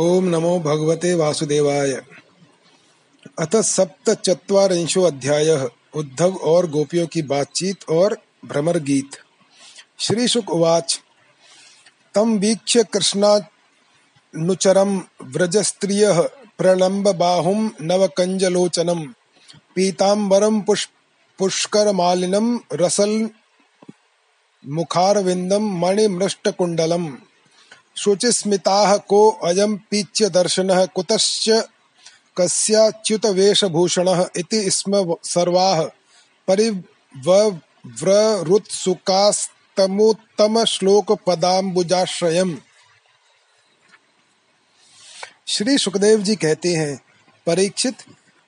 ओम नमो भगवते वासुदेवाय। अथ सप्तचत्वारिंशो अध्याय उद्धव और गोपियों की बातचीत और भ्रमर गीत। श्री शुक उवाच तम वीक्ष्य कृष्णानुचरम व्रजस्त्रिय प्रलम्ब बाहुम नवकंजलोचनम पीतांबरम पुष्कर मालिनम रसल मुखारविंदम मणिमृष्टकुंडलम शुचिस्मिताः को अयं पीच्य दर्शनः कुतश्च कस्याच्युत वेशभूषणः इति स्म सर्वाः परिव्रवृत्सुकास्तमोत्तम श्लोक पदाम्बुजाश्रयम् श्री सुखदेव जी कहते हैं, परीक्षित,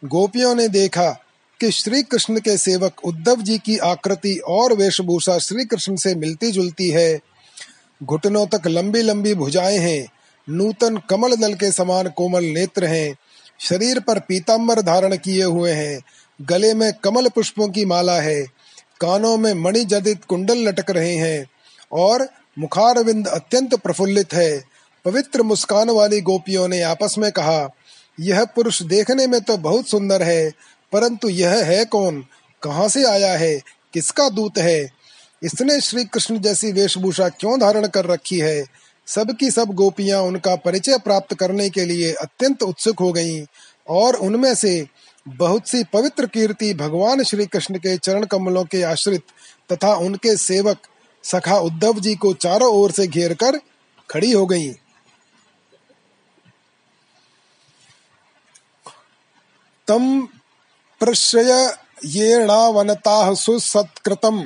गोपियों ने देखा कि श्री कृष्ण के सेवक उद्धव जी की आकृति और वेशभूषा श्री कृष्ण से मिलती जुलती है। घुटनों तक लंबी लंबी भुजाएँ हैं, नूतन कमल दल के समान कोमल नेत्र हैं, शरीर पर पीताम्बर धारण किए हुए हैं, गले में कमल पुष्पों की माला है, कानों में मणि जदित कुंडल लटक रहे हैं, और मुखारविंद अत्यंत प्रफुल्लित है। पवित्र मुस्कान वाली गोपियों ने आपस में कहा, यह पुरुष देखने में तो बहुत सुंदर है, परंतु यह है कौन? कहाँ से आया है? किसका दूत है? इसने श्री कृष्ण जैसी वेशभूषा क्यों धारण कर रखी है सबकी सब सब गोपियाँ उनका परिचय प्राप्त करने के लिए अत्यंत उत्सुक हो गईं, और उनमें से बहुत सी पवित्र कीर्ति भगवान श्री कृष्ण के चरण कमलों के आश्रित तथा उनके सेवक सखा उद्धव जी को चारों ओर से घेर कर खड़ी हो गईं। तम प्रश्रय येणावनताः सुसत्कृतम्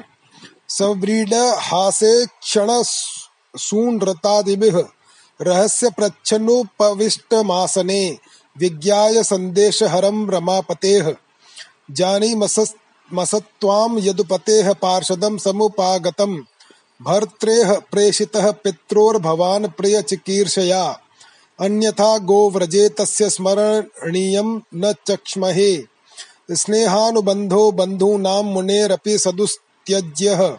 सव्रीड हासे क्षण सूनृतादिभिः रहस्य प्रच्छन्नुपविष्टमासने विज्ञाय संदेश हरम रमापतेः जानी मसत्वाम यदुपतेः पार्षदम समुपागतम भर्त्रेः प्रेषितः पित्रोर्भवान् प्रियचिकीर्षया अन्यथा गोव्रजे तस्य स्मरणीयं न चक्ष्महे। स्नेहानुबन्धो बन्धूनां मुनेरपि सदुस् त्यज्यः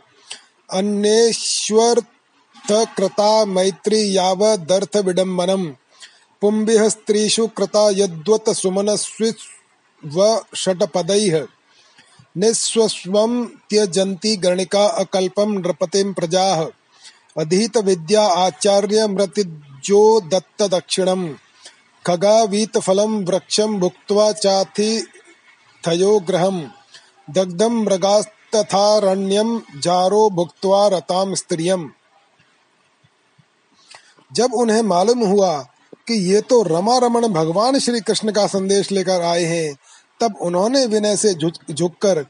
अन्येष्वर्थकृता मैत्री यावदर्थविडम्बनम्। पुंभिः स्त्रीषु कृता यद्वत् सुमनस्विवषट्पदैः निःस्वस्वं त्यजन्ति गणिका अकल्पं नृपतिं प्रजाः। अधीत विद्या आचार्य मृतिजो दत्त दक्षिणम् खगावीतफलं वृक्षं भुक्त्वा चाथि थयो ग्रहम् दग्धं मृगास् तथारण्यम जारो भुक्त्वा रताम स्त्रियम। जब उन्हें मालूम हुआ कि ये तो रमा रमन भगवान श्री कृष्ण का संदेश लेकर आए हैं, तब उन्होंने विनय से झुककर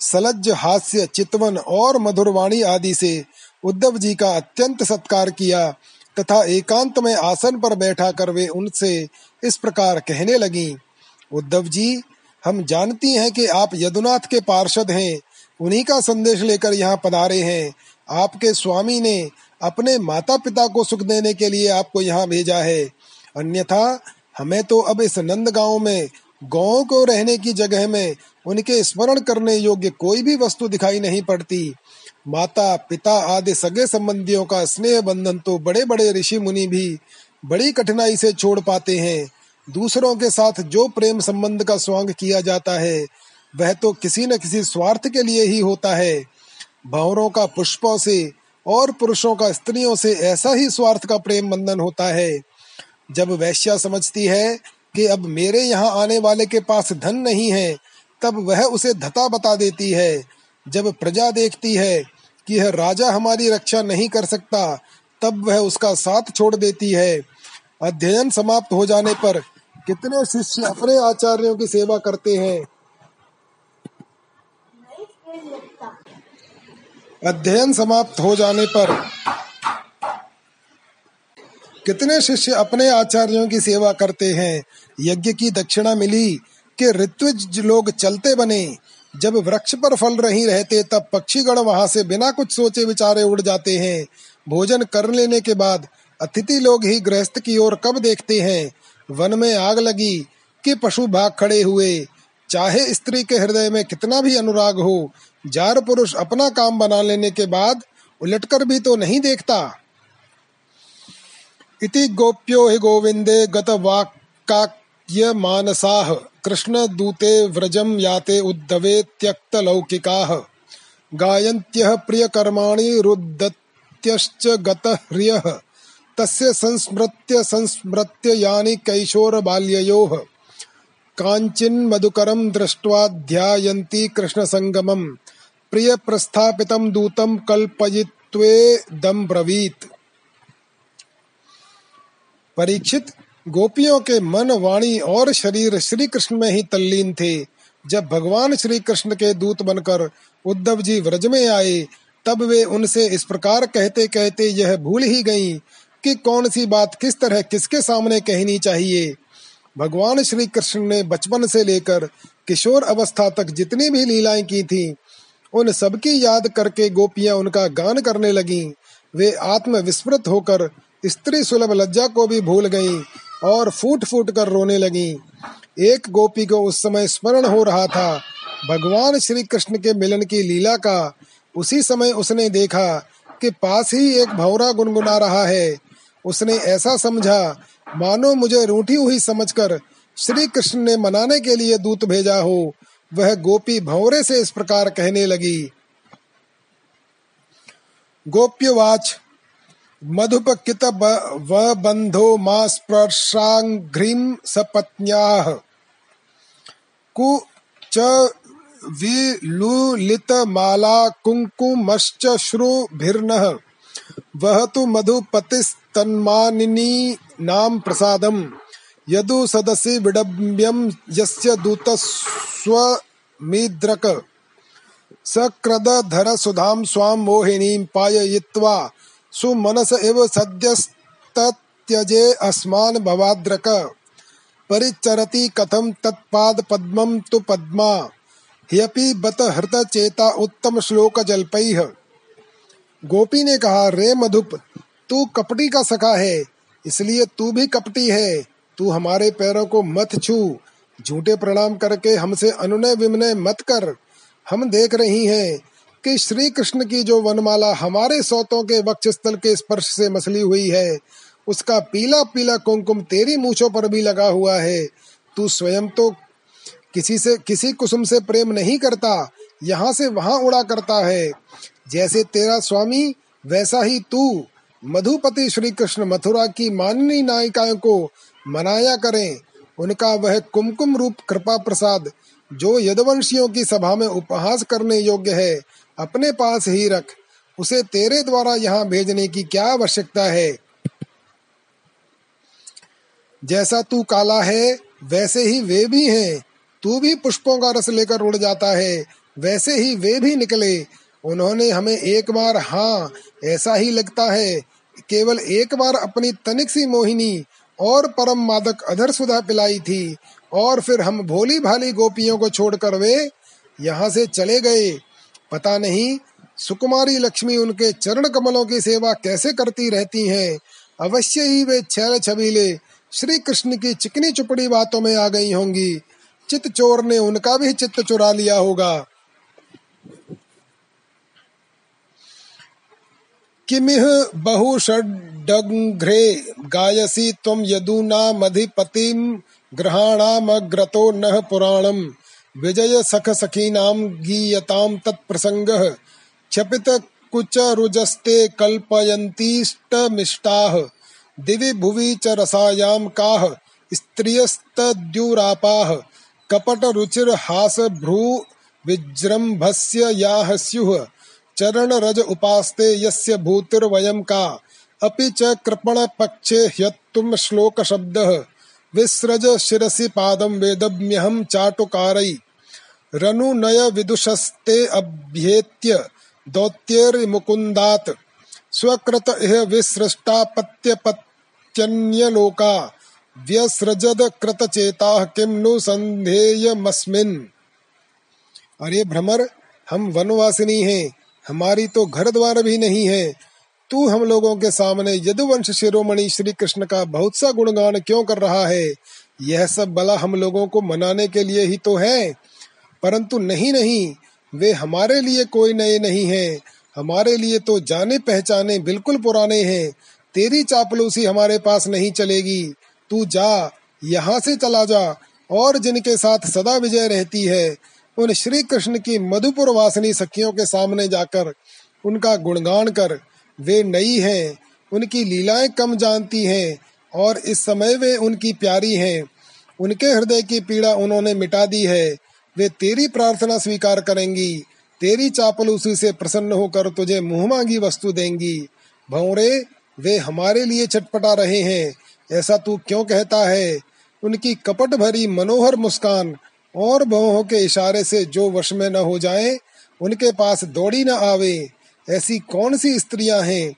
सलज्ज, हास्य, चितवन और मधुरवाणी आदि से उद्धव जी का अत्यंत सत्कार किया तथा एकांत में आसन पर बैठा कर वे उनसे इस प्रकार कहने लगी, उद्धव जी, हम जानती हैं कि आप यदुनाथ के पार्षद हैं उन्हीं का संदेश लेकर यहाँ पधारे हैं। आपके स्वामी ने अपने माता पिता को सुख देने के लिए आपको यहाँ भेजा है। अन्यथा, हमें तो अब इस नंद गाँव में गौ को रहने की जगह में, उनके स्मरण करने योग्य कोई भी वस्तु दिखाई नहीं पड़ती। माता पिता आदि सगे संबंधियों का स्नेह बंधन तो बड़े बड़े ऋषि मुनि भी बड़ी कठिनाई से छोड़ पाते हैं। दूसरों के साथ जो प्रेम संबंध का स्वांग किया जाता है वह तो किसी न किसी स्वार्थ के लिए ही होता है। भंवरों का पुष्पों से और पुरुषों का स्त्रियों से ऐसा ही स्वार्थ का प्रेम बंधन होता है। जब वैश्या समझती है कि अब मेरे यहाँ आने वाले के पास धन नहीं है, तब वह उसे धता बता देती है। जब प्रजा देखती है कि यह राजा हमारी रक्षा नहीं कर सकता, तब वह उसका साथ छोड़ देती है। अध्ययन समाप्त हो जाने पर कितने शिष्य अपने आचार्यों की सेवा करते हैं। अध्ययन समाप्त हो जाने पर कितने शिष्य अपने आचार्यों की सेवा करते हैं? यज्ञ की दक्षिणा मिली कि ऋत्विज लोग चलते बने। जब वृक्ष पर फल नहीं रहते, तब पक्षीगण वहाँ से बिना कुछ सोचे विचारे उड़ जाते हैं। भोजन कर लेने के बाद अतिथि लोग ही गृहस्थ की ओर कब देखते हैं? वन में आग लगी कि पशु भाग खड़े हुए। चाहे स्त्री के हृदय में कितना भी अनुराग हो जार पुरुष अपना काम बना लेने के बाद उलटकर भी तो नहीं देखता। इति गोप्यो हि गोविन्दे गतवाक्काक्यमानसाः कृष्णदूते व्रजं याते उद्धवे त्यक्त त्यक्तलौकिकाः गायन्त्यः प्रियकर्माणि रुद्धत्यश्च गतह्रियः। तस्य संस्मृत्य संस्मृत्य यानि कैशोरबाल्ययोः। काञ्चिन्मधुकरं दृष्ट्वा ध्यायन्ति कृष्णसङ्गमम्। प्रियप्रस्थापितं दूतं कल्पयित्वेदं ब्रवीत्। परीक्षित, गोपियों के मन, वाणी और शरीर श्री कृष्ण में ही तल्लीन थे। जब भगवान श्री कृष्ण के दूत बनकर उद्धव जी व्रज में आए, तब वे उनसे इस प्रकार कहते कहते यह भूल ही गईं कि कौन सी बात किस तरह किसके सामने कहनी चाहिए। भगवान श्री कृष्ण ने बचपन से लेकर किशोर अवस्था तक जितनी भी लीलाएँ की थी, उन सबकी याद करके गोपियाँ उनका गान करने लगीं। वे आत्म विस्मृत होकर स्त्री सुलभ लज्जा को भी भूल गईं और फूट फूट कर रोने लगीं। एक गोपी को उस समय स्मरण हो रहा था। भगवान श्री कृष्ण के मिलन की लीला का उसी समय उसने देखा कि पास ही एक भौरा गुनगुना रहा है। उसने ऐसा समझा मानो मुझे रूठी हुई समझकर श्री कृष्ण ने मनाने के लिए दूत भेजा हो। वह गोपी भौरे से इस प्रकार कहने लगी। गोप्यवाच मधुपकित बंधो मा स्पर्शाघ्रीं सपत्न्याः। कु च विलुलितमाला कुङ्कुमश्च श्रुभिर्नः। वहतु मधुपतिस्तन्मानिनी नाम प्रसादम्। यदु सदसि विडम्ब्यं यस्य दूत दूतस्वमिद्रक। सक्रदधर सुधां स्वां मोहिनीं पाययित्वा सुमनस इव सद्यस्तत्यजे अस्मान् भवाद्रक। परिचरति कथम तत्पाद पद्मं तु पद्मा। ह्यपि बत हृत चेता उत्तम श्लोक जल्पैः गोपी ने कहा, रे मधुप तू कपटी का सखा है, इसलिए तू भी कपटी है। तू हमारे पैरों को मत छू, झूठे प्रणाम करके हमसे अनुनय विमनय मत कर। हम देख रही हैं कि श्री कृष्ण की जो वनमाला हमारे सौतों के वक्ष स्थल के स्पर्श से मसली हुई है, उसका पीला पीला कुमकुम तेरी मूछों पर भी लगा हुआ है। तू स्वयं तो किसी से, किसी कुसुम से प्रेम नहीं करता, यहाँ से वहाँ उड़ा करता है। जैसे तेरा स्वामी, वैसा ही तू। मधुपति श्री कृष्ण मथुरा की माननीय नायिकाओं को मनाया करें। उनका वह कुमकुम रूप कृपा प्रसाद, जो यदवंशियों की सभा में उपहास करने योग्य है, अपने पास ही रख। उसे तेरे द्वारा यहाँ भेजने की क्या आवश्यकता है? जैसा तू काला है, वैसे ही वे भी हैं। तू भी पुष्पों का रस लेकर उड़ जाता है, वैसे ही वे भी निकले। उन्होंने हमें एक बार हाँ ऐसा ही लगता है। केवल एक बार अपनी तनिक सी मोहिनी और परम मादक अधर सुधा पिलाई थी, और फिर हम भोली भाली गोपियों को छोड़कर वे यहाँ से चले गए। पता नहीं, सुकुमारी लक्ष्मी उनके चरण कमलों की सेवा कैसे करती रहती हैं। अवश्य ही वे छैल छबीले श्री कृष्ण की चिकनी चुपड़ी बातों में आ गई होंगी। चित चोर ने उनका भी चित्त चुरा लिया होगा। किमिह बहुषड्घ्रे गायसी त्वं यदूनामधिपतिं ग्रहाणामग्रतो नः पुराणम् विजय सख सखीनां गीयतां तत्प्रसङ्गः। क्षपितकुचरुजस्ते कल्पयन्तीष्टमिष्टाः। दिवि भुवि च रसायां काः। स्त्रियस्तद्युरापाः। कपटरुचिर्हासभ्रू विजृम्भस्य याः स्युः चरण रज उपास्ते यस्य भूतिर्वयं का। अपि च कृपण पक्षे ह्यत्तुम श्लोक शब्द विसृज शिरसि पादं वेदम्यहं चाटुकारै। रनुनय विदुषस्ते अभ्येत्य दौत्यैर्मुकुन्दात्। स्वकृत इह विसृष्टापत्यपत्यन्यलोका। व्यसृजद कृतचेताः किं नु संधेयमस्मिन् अरे भ्रमर, हम वनवासिनी हैं। हमारी तो घर द्वार भी नहीं है। तू हम लोगों के सामने यदुवंश शिरोमणि श्री कृष्ण का बहुत सा गुणगान क्यों कर रहा है? यह सब बला हम लोगों को मनाने के लिए ही तो है। परंतु नहीं नहीं, वे हमारे लिए कोई नए नहीं है। हमारे लिए तो जाने पहचाने बिल्कुल पुराने हैं। तेरी चापलूसी हमारे पास नहीं चलेगी। तू जा, यहाँ से चला जा, और जिनके साथ सदा विजय रहती है उन श्री कृष्ण की मधुपुर वासनी सखियों के सामने जाकर उनका गुणगान कर, वे नई हैं, उनकी लीलाएँ कम जानती हैं और इस समय वे उनकी प्यारी हैं। उनके हृदय की पीड़ा उन्होंने मिटा दी है। वे तेरी प्रार्थना स्वीकार करेंगी, तेरी चापलूसी से प्रसन्न होकर तुझे मुँह मांगी वस्तु देंगी। भौरे वे हमारे लिए छटपटा रहे हैं, ऐसा तू क्यों कहता है? उनकी कपट भरी मनोहर मुस्कान और बहुओं के इशारे से जो वश में न हो जाए, उनके पास दौड़ी न आवे, ऐसी कौन सी स्त्रियाँ हैं?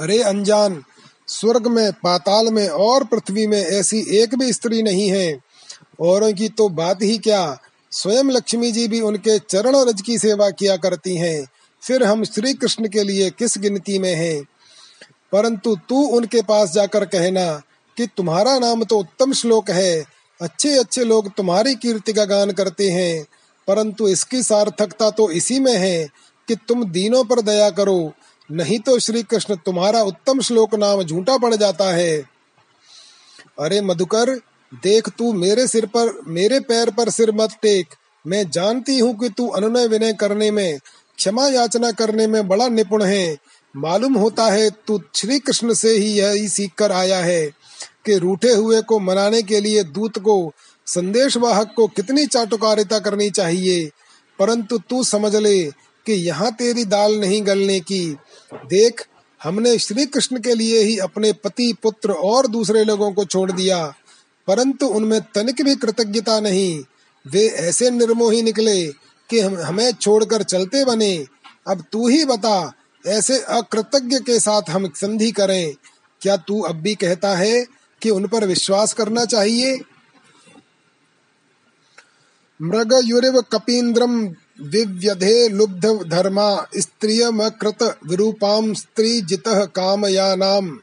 अरे अनजान, स्वर्ग में, पाताल में और पृथ्वी में ऐसी एक भी स्त्री नहीं है। औरों की तो बात ही क्या? स्वयं लक्ष्मी जी भी उनके चरण रज की सेवा किया करती हैं। फिर हम श्री कृष्ण के लिए किस गिनती में हैं? परंतु तू उनके पास जाकर कहना कि तुम्हारा नाम तो उत्तम श्लोक है अच्छे अच्छे लोग तुम्हारी कीर्ति का गान करते हैं, परंतु इसकी सार्थकता तो इसी में है कि तुम दीनों पर दया करो, नहीं तो श्री कृष्ण तुम्हारा उत्तम श्लोक नाम झूठा पड़ जाता है। अरे मधुकर, देख तू मेरे सिर पर, मेरे पैर पर सिर मत टेक। मैं जानती हूँ कि तू अनुनय विनय करने में, क्षमा याचना करने में बड़ा निपुण है। मालूम होता है तू श्री कृष्ण से ही यही सीख कर आया है। कि रूठे हुए को मनाने के लिए दूत को संदेश वाहक को कितनी चाटुकारिता करनी चाहिए? परंतु तू समझ ले कि यहाँ तेरी दाल नहीं गलने की। देख, हमने श्री कृष्ण के लिए ही अपने पति, पुत्र और दूसरे लोगों को छोड़ दिया। परंतु उनमें तनिक भी कृतज्ञता नहीं। वे ऐसे निर्मोही निकले कि हम, हमें छोड़कर चलते बने। अब तू ही बता, ऐसे अकृतज्ञ के साथ हम संधि करें। क्या तू अब भी कहता है कि उन पर विश्वास करना चाहिए। मृग युरिव कपीन्द्रम विव्यधे लुब्ध धर्मा स्त्रियमकृत विरूपां स्त्री जितः कामयानाम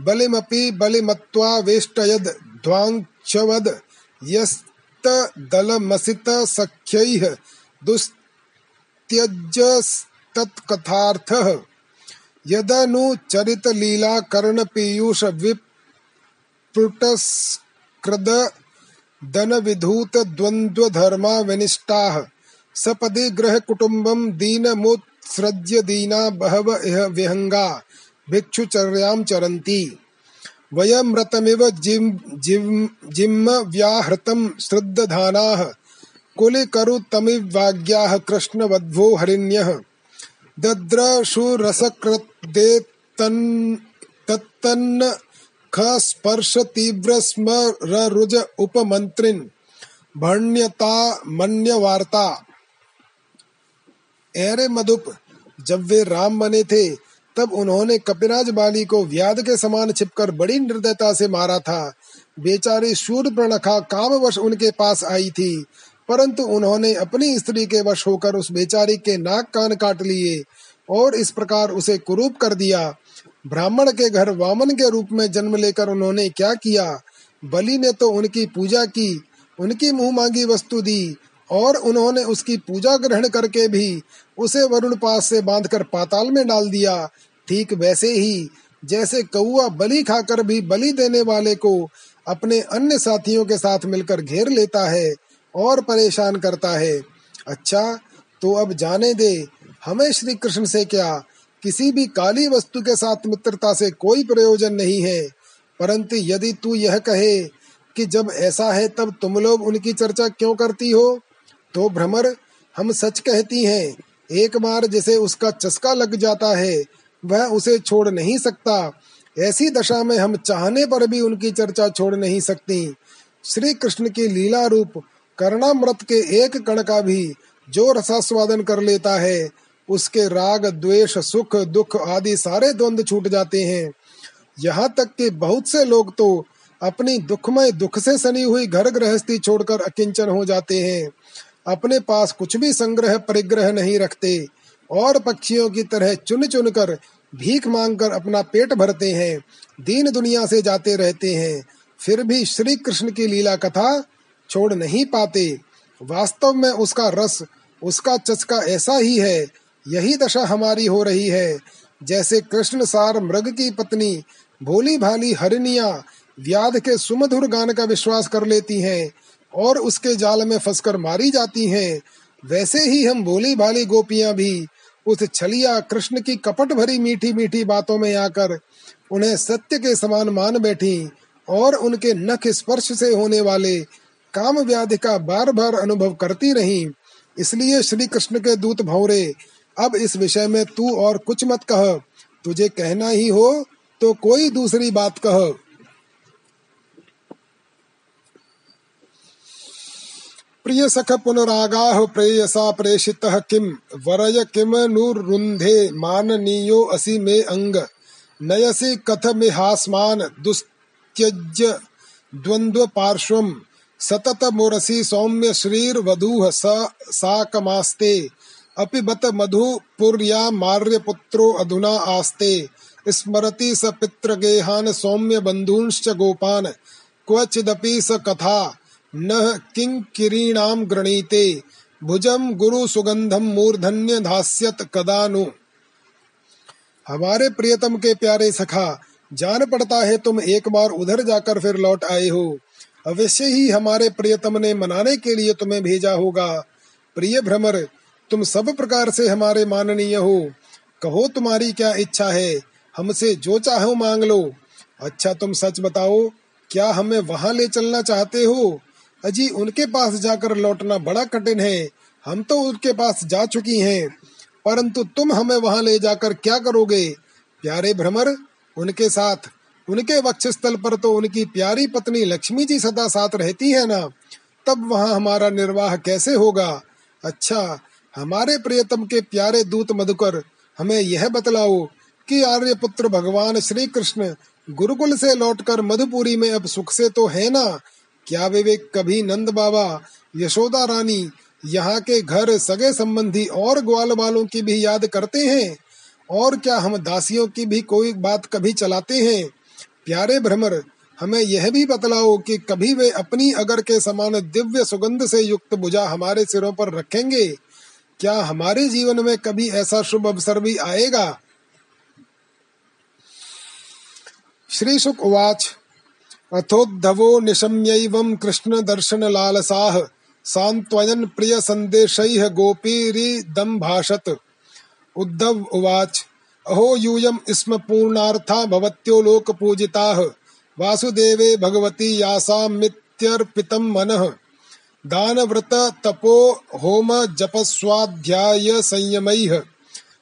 बलिमपि बलिमत्वा वेष्टयद ध्वांचवद यस्त दलमसित सख्यैः दुस्त्यजस्तत्कथार्थः। यदनुचरित लीला कर्ण पीयूष विप्लुटस्कृद दन विधूत द्वंद्व धर्मा विनिष्टाः। सपदि दीन मुत्सृज्य दीना बहव इह विहंगा भिक्षुचर्यां चरन्ति। वयमृतमिव जिम जिम जिम्म व्याहृतं श्रद्धधानाः। कुलिकरुतमिवाज्ञाः कृष्णवध्वो हरिण्यः। दद्रशुरसकृदे तत्तन्न खस्पर्श तीव्र स्मरुज उपमंत्रिन भण्यता, मन्यवार्ता। एरे मधुप, जब वे राम बने थे, तब उन्होंने कपिराज बाली को व्याध के समान छिपकर बड़ी निर्दयता से मारा था। बेचारी शूर प्रणखा कामवश उनके पास आई थी, परंतु उन्होंने अपनी स्त्री के वश होकर उस बेचारी के नाक कान काट लिए और इस प्रकार उसे कुरूप कर दिया। ब्राह्मण के घर वामन के रूप में जन्म लेकर उन्होंने क्या किया? बलि ने तो उनकी पूजा की, उनकी मुँह मांगी वस्तु दी, और उन्होंने उसकी पूजा ग्रहण करके भी उसे वरुण पास से बांधकर पाताल में डाल दिया। ठीक वैसे ही, जैसे कौआ बलि खाकर भी बलि देने वाले को अपने अन्य साथियों के साथ मिलकर घेर लेता है और परेशान करता है। अच्छा तो अब जाने दे, हमें श्री कृष्ण से क्या? किसी भी काली वस्तु के साथ मित्रता से कोई प्रयोजन नहीं है। परंतु यदि तू यह कहे कि जब ऐसा है तब तुम लोग उनकी चर्चा क्यों करती हो? तो भ्रमर, हम सच कहती हैं, एक बार जिसे उसका चस्का लग जाता है, वह उसे छोड़ नहीं सकता। ऐसी दशा में हम चाहने पर भी उनकी चर्चा छोड़ नहीं सकती। श्री कृष्ण की लीला रूप, कर्णामृत के एक कण का भी जो रसास्वादन कर लेता है उसके राग, द्वेष, सुख, दुख आदि सारे द्वंद छूट जाते हैं। यहाँ तक कि बहुत से लोग तो अपनी दुखमय दुख से सनी हुई घर गृहस्थी छोड़कर अकिंचन हो जाते हैं। अपने पास कुछ भी संग्रह, परिग्रह नहीं रखते और पक्षियों की तरह चुन चुन कर भीख मांग कर अपना पेट भरते हैं, दीन दुनिया से जाते रहते हैं। फिर भी श्री कृष्ण की लीला कथा छोड़ नहीं पाते। वास्तव में उसका रस, उसका चस्का ऐसा ही है यही दशा हमारी हो रही है। जैसे कृष्ण सार मृग की पत्नी, भोली भाली हरिणिया व्याध के सुमधुर गान का विश्वास कर लेती हैं और उसके जाल में फंसकर मारी जाती हैं, वैसे ही हम भोली भाली गोपियाँ भी उस छलिया कृष्ण की कपट भरी मीठी मीठी बातों में आकर उन्हें सत्य के समान मान बैठी और उनके नख स्पर्श से होने वाले काम व्याधि का बार बार अनुभव करती रही। इसलिए श्री कृष्ण के दूत भौरे अब इस विषय में तू और कुछ मत कह। तुझे कहना ही हो तो कोई दूसरी बात कह। प्रिय सख पुनरागाह प्रेयसा प्रेषितः किम? वरय किम नुरुन्धे? माननीयो असि मे अंग। नयसि कथ मिहास्मान दुस्त्यज्य द्वंद्व पार्श्वम सतत मोरसी सौम्य श्रीर वधूह स साकमास्ते। अपि बत मधुपुर्या मार्य पुत्रो अधुना आस्ते। स्मरति स पितृगेहान सौम्य बंधूंश्च गोपान। क्वचिदपि स कथा। न किंकिरीणाम गृणीते। भुजम गुरु सुगंधम मूर्धन्य धास्यत कदानु हमारे प्रियतम के प्यारे सखा, जान पड़ता है तुम एक बार उधर जाकर फिर लौट आए हो। अवश्य ही हमारे प्रियतम ने मनाने के लिए तुम्हें भेजा होगा। प्रिय भ्रमर तुम सब प्रकार से हमारे माननीय हो। कहो, तुम्हारी क्या इच्छा है? हमसे जो चाहो मांग लो। अच्छा तुम सच बताओ, क्या हमें वहाँ ले चलना चाहते हो? अजी, उनके पास जाकर लौटना बड़ा कठिन है। हम तो उनके पास जा चुकी हैं। परंतु तुम हमें वहाँ ले जाकर क्या करोगे? प्यारे भ्रमर, उनके साथ, उनके वक्षस्थल पर तो उनकी प्यारी पत्नी लक्ष्मी जी सदा साथ रहती है ना? तब वहाँ हमारा निर्वाह कैसे होगा? अच्छा हमारे प्रियतम के प्यारे दूत मधुकर, हमें यह बतलाओ कि आर्य पुत्र भगवान श्री कृष्ण गुरुकुल से लौटकर मधुपुरी में अब सुख से तो है ना? क्या विवेक कभी नंद बाबा, यशोदा रानी, यहाँ के घर सगे संबंधी और ग्वाल वालों की भी याद करते हैं? और क्या हम दासियों की भी कोई बात कभी चलाते हैं? प्यारे भ्रमर, हमें यह भी बतलाओ कि कभी वे अपनी अगर के समान दिव्य सुगंध से युक्त बुझा हमारे सिरों पर रखेंगे? क्या हमारे जीवन में कभी ऐसा शुभ अवसर भी आएगा? श्री शुक उवाच अथोद्धवो निशम्यैवं कृष्ण दर्शन लालसाः सान्त्वयन् प्रिय संदेश संदेशैः गोपीरिदम्भाषत उद्धव उवाच। अहो यूयम स्म पूर्णार्था भवत्यो लोक पूजिताः वासुदेवे भगवती यासा यासामित्यर्पितं मनः। दानव्रत तपो होम जपस्वाध्याय संयमैः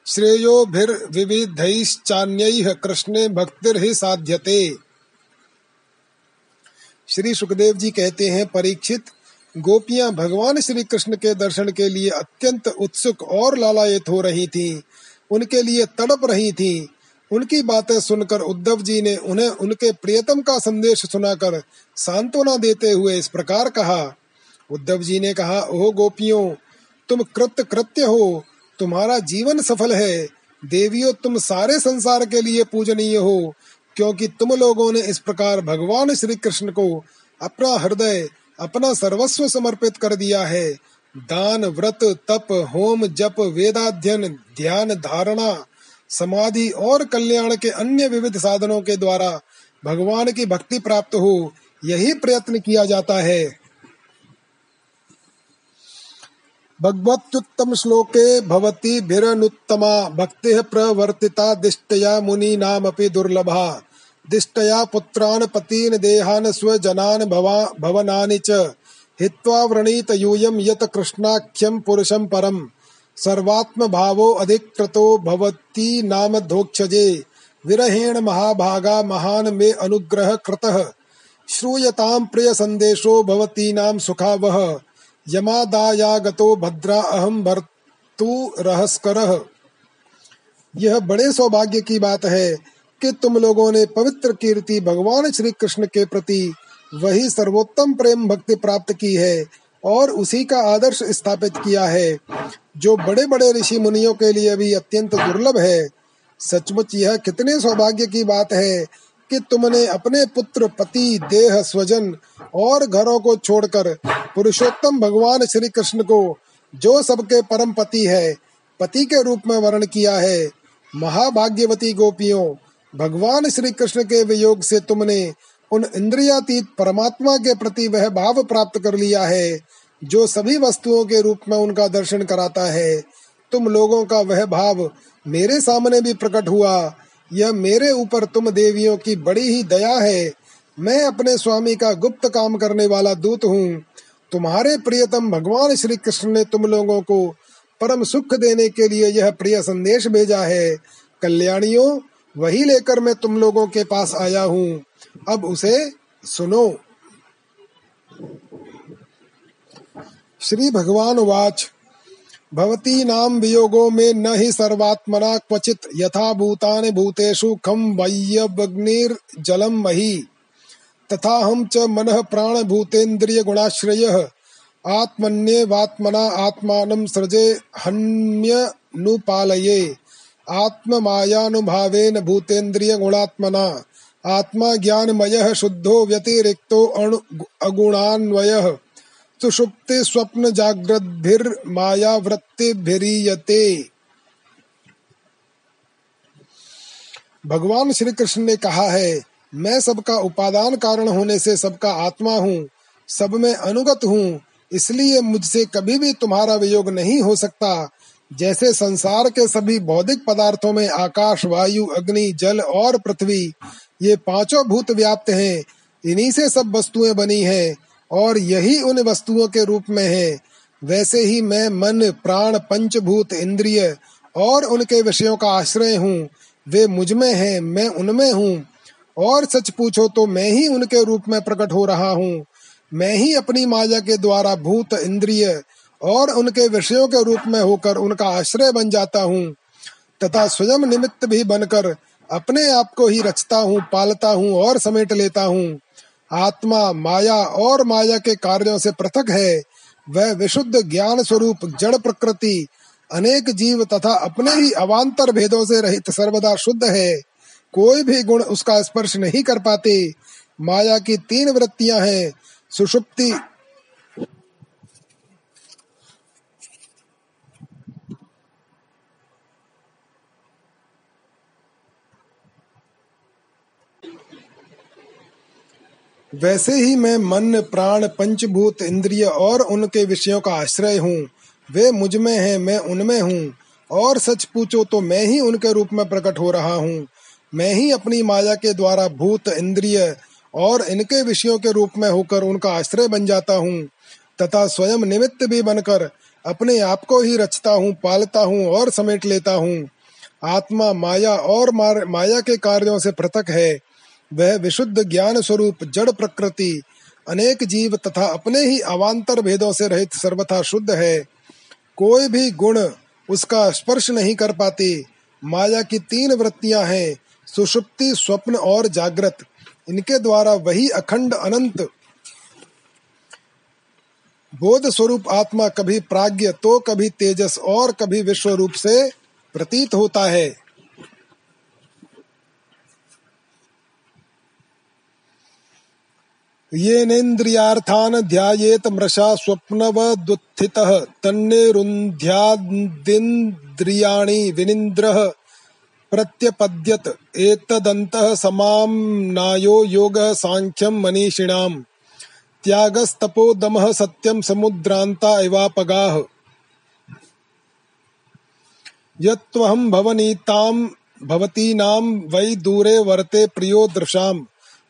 श्रेयोभिर्विविधैश्चान्यैः कृष्णे भक्तिर्हि साध्यते श्री सुखदेव जी कहते हैं परीक्षित गोपियाँ भगवान श्री कृष्ण के दर्शन के लिए अत्यंत उत्सुक और लालायित हो रही थीं, उनके लिए तड़प रही थीं। उनकी बातें सुनकर उद्धव जी ने उन्हें उनके प्रियतम का संदेश सुनाकर सांत्वना देते हुए इस प्रकार कहा उद्धव जी ने कहा, ओह गोपियों, तुम कृत कृत्य हो। तुम्हारा जीवन सफल है। देवियों, तुम सारे संसार के लिए पूजनीय हो, क्योंकि तुम लोगों ने इस प्रकार भगवान श्री कृष्ण को अपना हृदय, अपना सर्वस्व समर्पित कर दिया है। दान, व्रत, तप, होम, जप, वेदाध्ययन, ध्यान, धारणा, समाधि और कल्याण के अन्य विविध साधनों के द्वारा भगवान की भक्ति प्राप्त हो, यही प्रयत्न किया जाता है। भगवत्युत्तम श्लोके भवती भिरनुत्तमा। भक्तिः प्रवर्तिता, दिष्टया मुनीनामपि दुर्लभा। दिष्टया पुत्रान् पतीन्, देहान्, स्वजनान् भवा भवनानि च। हित्वा व्रणीत यूयं यत कृष्णाख्यं पुरुषं परम्। सर्वात्म भावो अधिकृतो भवती नाम धोक्षजे विरहेण महाभागा महान मे अनुग्रह कृतः श्रूयताम प्रिय संदेशो भवती नाम सुखावह यमादायागतो भद्रा अहम भर्तु रहस्कर। यह बड़े सौभाग्य की बात है कि तुम लोगों ने पवित्र कीर्ति भगवान श्री कृष्ण के प्रति वही सर्वोत्तम प्रेम भक्ति प्राप्त की है और उसी का आदर्श स्थापित किया है, जो बड़े बड़े ऋषि मुनियों के लिए भी अत्यंत दुर्लभ है। सचमुच यह कितने सौभाग्य की बात है कि तुमने अपने पुत्र, पति, देह, स्वजन और घरों को छोड़कर पुरुषोत्तम भगवान श्री कृष्ण को, जो सबके परम पति है, पति के रूप में वर्ण किया है, महाभाग्यवती गोपियों, भगवान श्री कृष्ण के वियोग से तुमने उन इंद्रियातीत परमात्मा के प्रति वह भाव प्राप्त कर लिया है, जो सभी वस्तुओं के रूप में उनका दर्शन कराता है। तुम लोगों का वह भाव मेरे सामने भी प्रकट हुआ यह मेरे ऊपर तुम देवियों की बड़ी ही दया है। मैं अपने स्वामी का गुप्त काम करने वाला दूत हूँ। तुम्हारे प्रियतम भगवान श्री कृष्ण ने तुम लोगों को परम सुख देने के लिए यह प्रिय संदेश भेजा है। कल्याणियों, वही लेकर मैं तुम लोगों के पास आया हूँ। अब उसे सुनो। श्री भगवान वाच। भवती नाम वियोगो में न ही सर्वात्मना क्वचित यथा भूतानि भूतेषु खम जलम मही। तथा हम च मन प्राण भूतेन्द्रिय गुणाश्रय आत्मन्यवात्मना आत्मानं सृजे हन्यनुपालये। आत्ममायानुभावेन भूतेन्द्रिय गुणात्मना आत्मा ज्ञानमयः शुद्धो व्यतिरिक्तो अणु अगुणान्वयः। सुषुप्ति स्वप्न जागृत माया वृत्ति वृत्तिभिरीयते भगवान श्री कृष्ण ने कहा है, मैं सबका उपादान कारण होने से सबका आत्मा हूँ, सब में अनुगत हूँ, इसलिए मुझसे कभी भी तुम्हारा वियोग नहीं हो सकता। जैसे संसार के सभी भौतिक पदार्थों में आकाश, वायु, अग्नि, जल और पृथ्वी, ये पाँचों भूत व्याप्त हैं, इन्हीं से सब वस्तुएँ बनी हैं। और यही उन वस्तुओं के रूप में है। वैसे ही मैं मन, प्राण, पंचभूत, इंद्रिय और उनके विषयों का आश्रय हूँ। वे मुझमें हैं, मैं उनमें हूँ। और सच पूछो तो मैं ही उनके रूप में प्रकट हो रहा हूँ। मैं ही अपनी माया के द्वारा भूत, इंद्रिय और उनके विषयों के रूप में होकर उनका आश्रय बन जाता हूँ। तथा स्वयं निमित्त भी बनकर अपने आप को ही रचता हूँ, पालता हूँ और समेट लेता हूँ। आत्मा माया और माया के कार्यों से पृथक है। वह विशुद्ध ज्ञान स्वरूप, जड़ प्रकृति, अनेक जीव तथा अपने ही अवान्तर भेदों से रहित सर्वदा शुद्ध है। कोई भी गुण उसका स्पर्श नहीं कर पाते। माया की तीन वृत्तियाँ हैं, सुषुप्ति वैसे ही मैं मन, प्राण, पंचभूत इंद्रिय और उनके विषयों का आश्रय हूँ। वे मुझमें हैं, मैं उनमें हूँ। और सच पूछो तो मैं ही उनके रूप में प्रकट हो रहा हूँ। मैं ही अपनी माया के द्वारा भूत, इंद्रिय और इनके विषयों के रूप में होकर उनका आश्रय बन जाता हूँ। तथा स्वयं निमित्त भी बनकर अपने आप को ही रचता हूँ, पालता हूँ और समेट लेता हूँ। आत्मा माया और माया के कार्यों से पृथक है। वह विशुद्ध ज्ञान स्वरूप, जड़ प्रकृति, अनेक जीव तथा अपने ही अवान्तर भेदों से रहित सर्वथा शुद्ध है। कोई भी गुण उसका स्पर्श नहीं कर पाती। माया की तीन वृत्तियाँ हैं, सुषुप्ति, स्वप्न और जागृत। इनके द्वारा वही अखंड अनंत। बोध स्वरूप आत्मा कभी प्राग्ञ तो कभी तेजस और कभी विश्व रूप से प्रतीत होता है। येनेन्द्रियार्थान् ध्यायेत मृषा स्वप्नवदुत्थितः तन्निरुन्ध्यादिन्द्रियाणि विनिन्द्रः, प्रत्यपद्यत, एतदन्तः समाम्नायो योगः साङ्ख्यं मनीषिणाम्, त्यागस्तपो दमः सत्यं समुद्रान्ता इवापगाः यत्त्वहं भवनीतां, भवतीनां वै दूरे वर्ते प्रियो दृशाम्।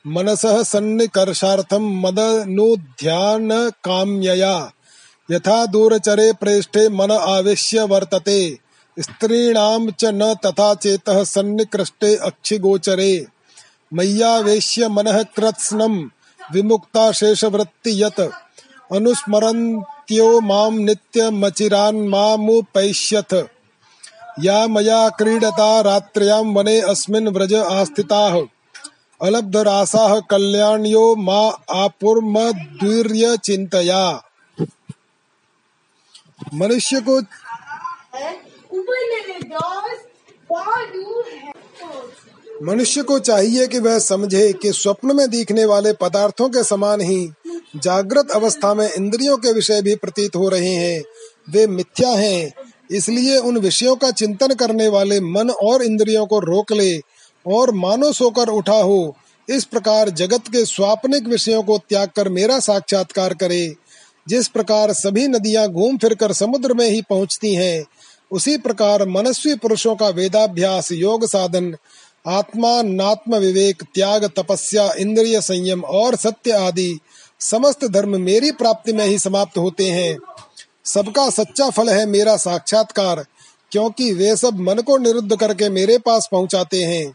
मनसः सन्निकर्षार्थं मदनुध्यानकाम्यया। यथा दूरचरे प्रेष्ठे मन आवेश्य वर्तते। स्त्रीणां च न तथा चेतः सन्निकृष्टे अक्षिगोचरे। मय्यावेश्य मनः कृत्स्नं विमुक्ता शेषवृत्ति यत्। अनुस्मरन्त्यो माँ नित्यमचिरान्मामुपैष्यथ या मया क्रीडता रात्र्यां वने अस्मिन् व्रज आस्थिताः। अलब्ध रासा कल्याण्यो मा आपुर्मद्वीर्य चिंतया मनुष्य को मनुष्य को चाहिए कि वह समझे कि स्वप्न में दिखने वाले पदार्थों के समान ही जागृत अवस्था में इंद्रियों के विषय भी प्रतीत हो रहे हैं। वे मिथ्या हैं, इसलिए उन विषयों का चिंतन करने वाले मन और इंद्रियों को रोक ले और मानो सोकर उठा हो। इस प्रकार जगत के स्वापनिक विषयों को त्याग कर मेरा साक्षात्कार करे। जिस प्रकार सभी नदियाँ घूम फिरकर समुद्र में ही पहुँचती हैं, उसी प्रकार मनस्वी पुरुषों का वेदाभ्यास योग साधन आत्मा नात्म विवेक, त्याग, तपस्या, इंद्रिय संयम और सत्य आदि समस्त धर्म मेरी प्राप्ति में ही समाप्त होते हैं। सबका सच्चा फल है मेरा साक्षात्कार, क्योंकि वे सब मन को निरुद्ध करके मेरे पास पहुंचाते हैं।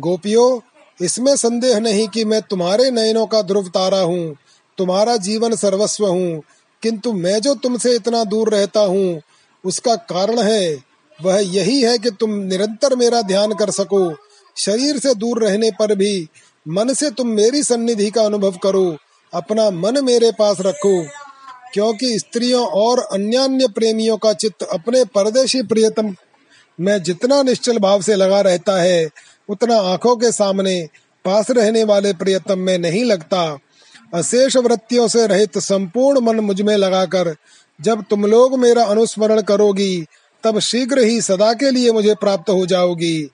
गोपियों, इसमें संदेह नहीं कि मैं तुम्हारे नयनों का ध्रुव तारा हूँ, तुम्हारा जीवन सर्वस्व हूँ, किंतु मैं जो तुमसे इतना दूर रहता हूँ, उसका कारण है, वह यही है कि तुम निरंतर मेरा ध्यान कर सको, शरीर से दूर रहने पर भी, मन से तुम मेरी सन्निधि का अनुभव करो, अपना मन मेरे पास रखो, क्योंकि स्त्रियों और अन्य प्रेमियों का चित्त अपने परदेशी प्रियतम, में जितना निश्चल भाव से लगा रहता है उतना आँखों के सामने पास रहने वाले प्रियतम में नहीं लगता। अशेष वृत्तियों से रहित संपूर्ण मन मुझमें लगाकर जब तुम लोग मेरा अनुस्मरण करोगी तब शीघ्र ही सदा के लिए मुझे प्राप्त हो जाओगी।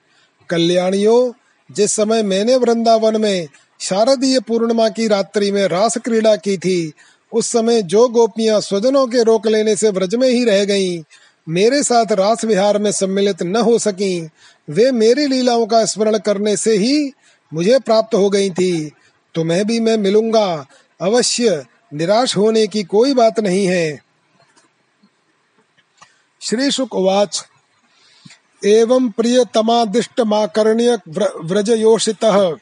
कल्याणियों जिस समय मैंने वृंदावन में शारदीय पूर्णिमा की रात्रि में रास क्रीड़ा की थी उस समय जो गोपियाँ स्वजनों के रोक लेने से व्रज में ही रह गईं, मेरे साथ रास विहार में सम्मिलित न हो सकी वे मेरी लीलाओं का स्मरण करने से ही मुझे प्राप्त हो गई थी। तुम्हें भी मैं मिलूँगा। अवश्य, निराश होने की कोई बात नहीं है। श्री शुक उवाच एवं प्रियतमादिष्टमाकर्ण्य व्रजयोषितः।